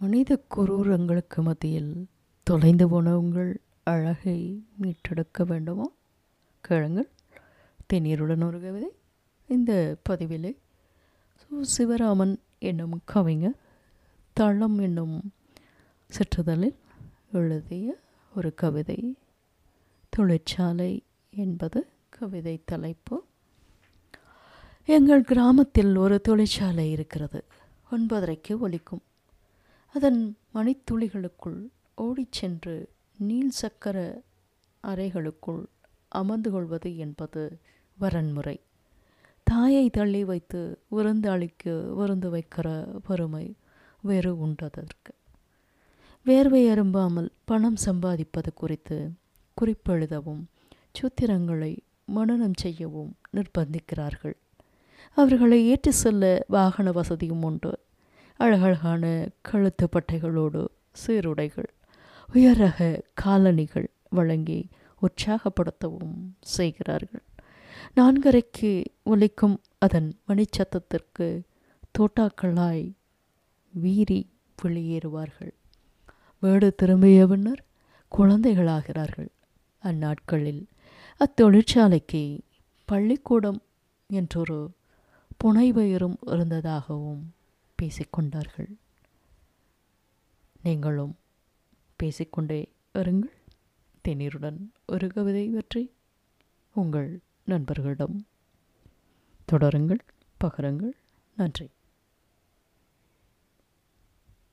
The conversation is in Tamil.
மனித குரூரங்களுக்கு மத்தியில் தொலைந்து போன உங்கள் அழகை மீட்டெடுக்க வேண்டுமா? கேளுங்கள். தேநீருடன் ஒரு கவிதை இந்த பதிவில். ஸோ சிவராமன் என்னும் கவிஞர் தளம் என்னும் சிற்றுதலில் எழுதிய ஒரு கவிதை. தொழிற்சாலை என்பது கவிதை தலைப்பு. எங்கள் கிராமத்தில் ஒரு தொழிற்சாலை இருக்கிறது. ஒன்பதரைக்கு ஒலிக்கும். அதன் மணித்துளிகளுக்குள் ஓடிச் சென்று நீள் சக்கர அறைகளுக்குள் அமர்ந்து கொள்வது என்பது வரன்முறை. தாயை தள்ளி வைத்து விருந்தாளிக்கு விருந்து வைக்கிற பெருமை வேறு உண்டதற்கு. வேர்வை அரும்பாமல் பணம் சம்பாதிப்பது குறித்து குறிப்பெழுதவும் சூத்திரங்களை மனனம் செய்யவும் நிர்பந்திக்கிறார்கள். அவர்களை ஏற்றி செல்ல வாகன வசதியும் உண்டு. அழகழகான கழுத்து பட்டைகளோடு சீருடைகள் உயரக காலணிகள் வழங்கி உற்சாகப்படுத்தவும் செய்கிறார்கள். நான்கரைக்கு ஒலிக்கும் அதன் மணிச்சத்தத்திற்கு தோட்டாக்களாய் வீறி வெளியேறுவார்கள். வீடு திரும்பிய பின்னர் குழந்தைகளாகிறார்கள். அந்நாட்களில் அத்தொழிற்சாலைக்கு பள்ளிக்கூடம் என்றொரு புனைவயிரும் இருந்ததாகவும் பேசிக்கொண்டார்கள். நீங்களும் பேசிக்கொண்டே இருங்கள். தேநீருடன் ஒரு கவிதை பற்றி உங்கள் நண்பர்களிடம் தொடருங்கள் பகருங்கள். நன்றி.